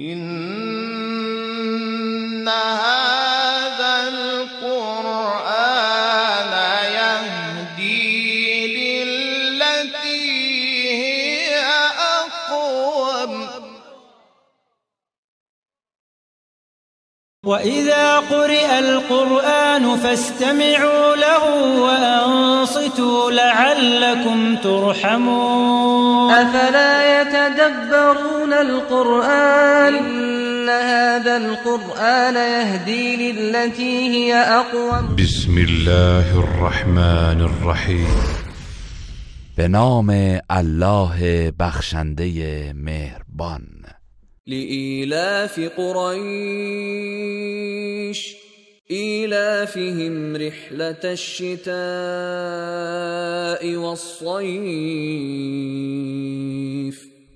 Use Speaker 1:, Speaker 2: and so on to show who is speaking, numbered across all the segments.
Speaker 1: إن هذا القرآن يهدي للتي هي
Speaker 2: وإذا قرئ القرآن فاستمعوا له وأنصتوا لعلكم ترحمون.
Speaker 3: أفلا يتدبرون القرآن؟ إن هذا القرآن يهدي للتي هي أقوم.
Speaker 4: بسم الله الرحمن الرحیم
Speaker 5: به نام الله بخشنده مهربان.
Speaker 3: لإيلاف قريش إيلافهم رحلة الشتاء. والصيف.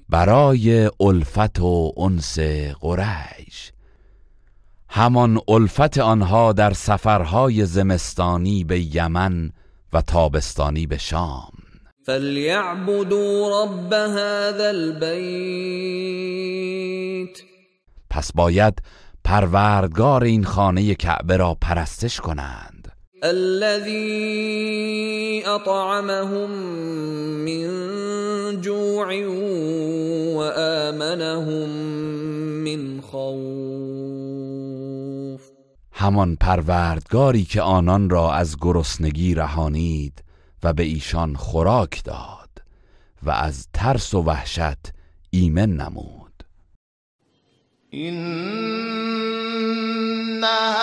Speaker 5: برای الفت و انس قریش. همان الفت آنها در سفرهای زمستانی به یمن و تابستانی به شام.
Speaker 3: فليعبدوا رب هذا البيت.
Speaker 5: پس باید پروردگار این خانه کعبه را پرستش کنند.
Speaker 3: الذي أطعمهم من جوع وآمنهم من خوف.
Speaker 5: همان پروردگاری که آنان را از گرسنگی رهانید و به ایشان خوراک داد و از ترس و وحشت ایمن نمود.
Speaker 1: هذا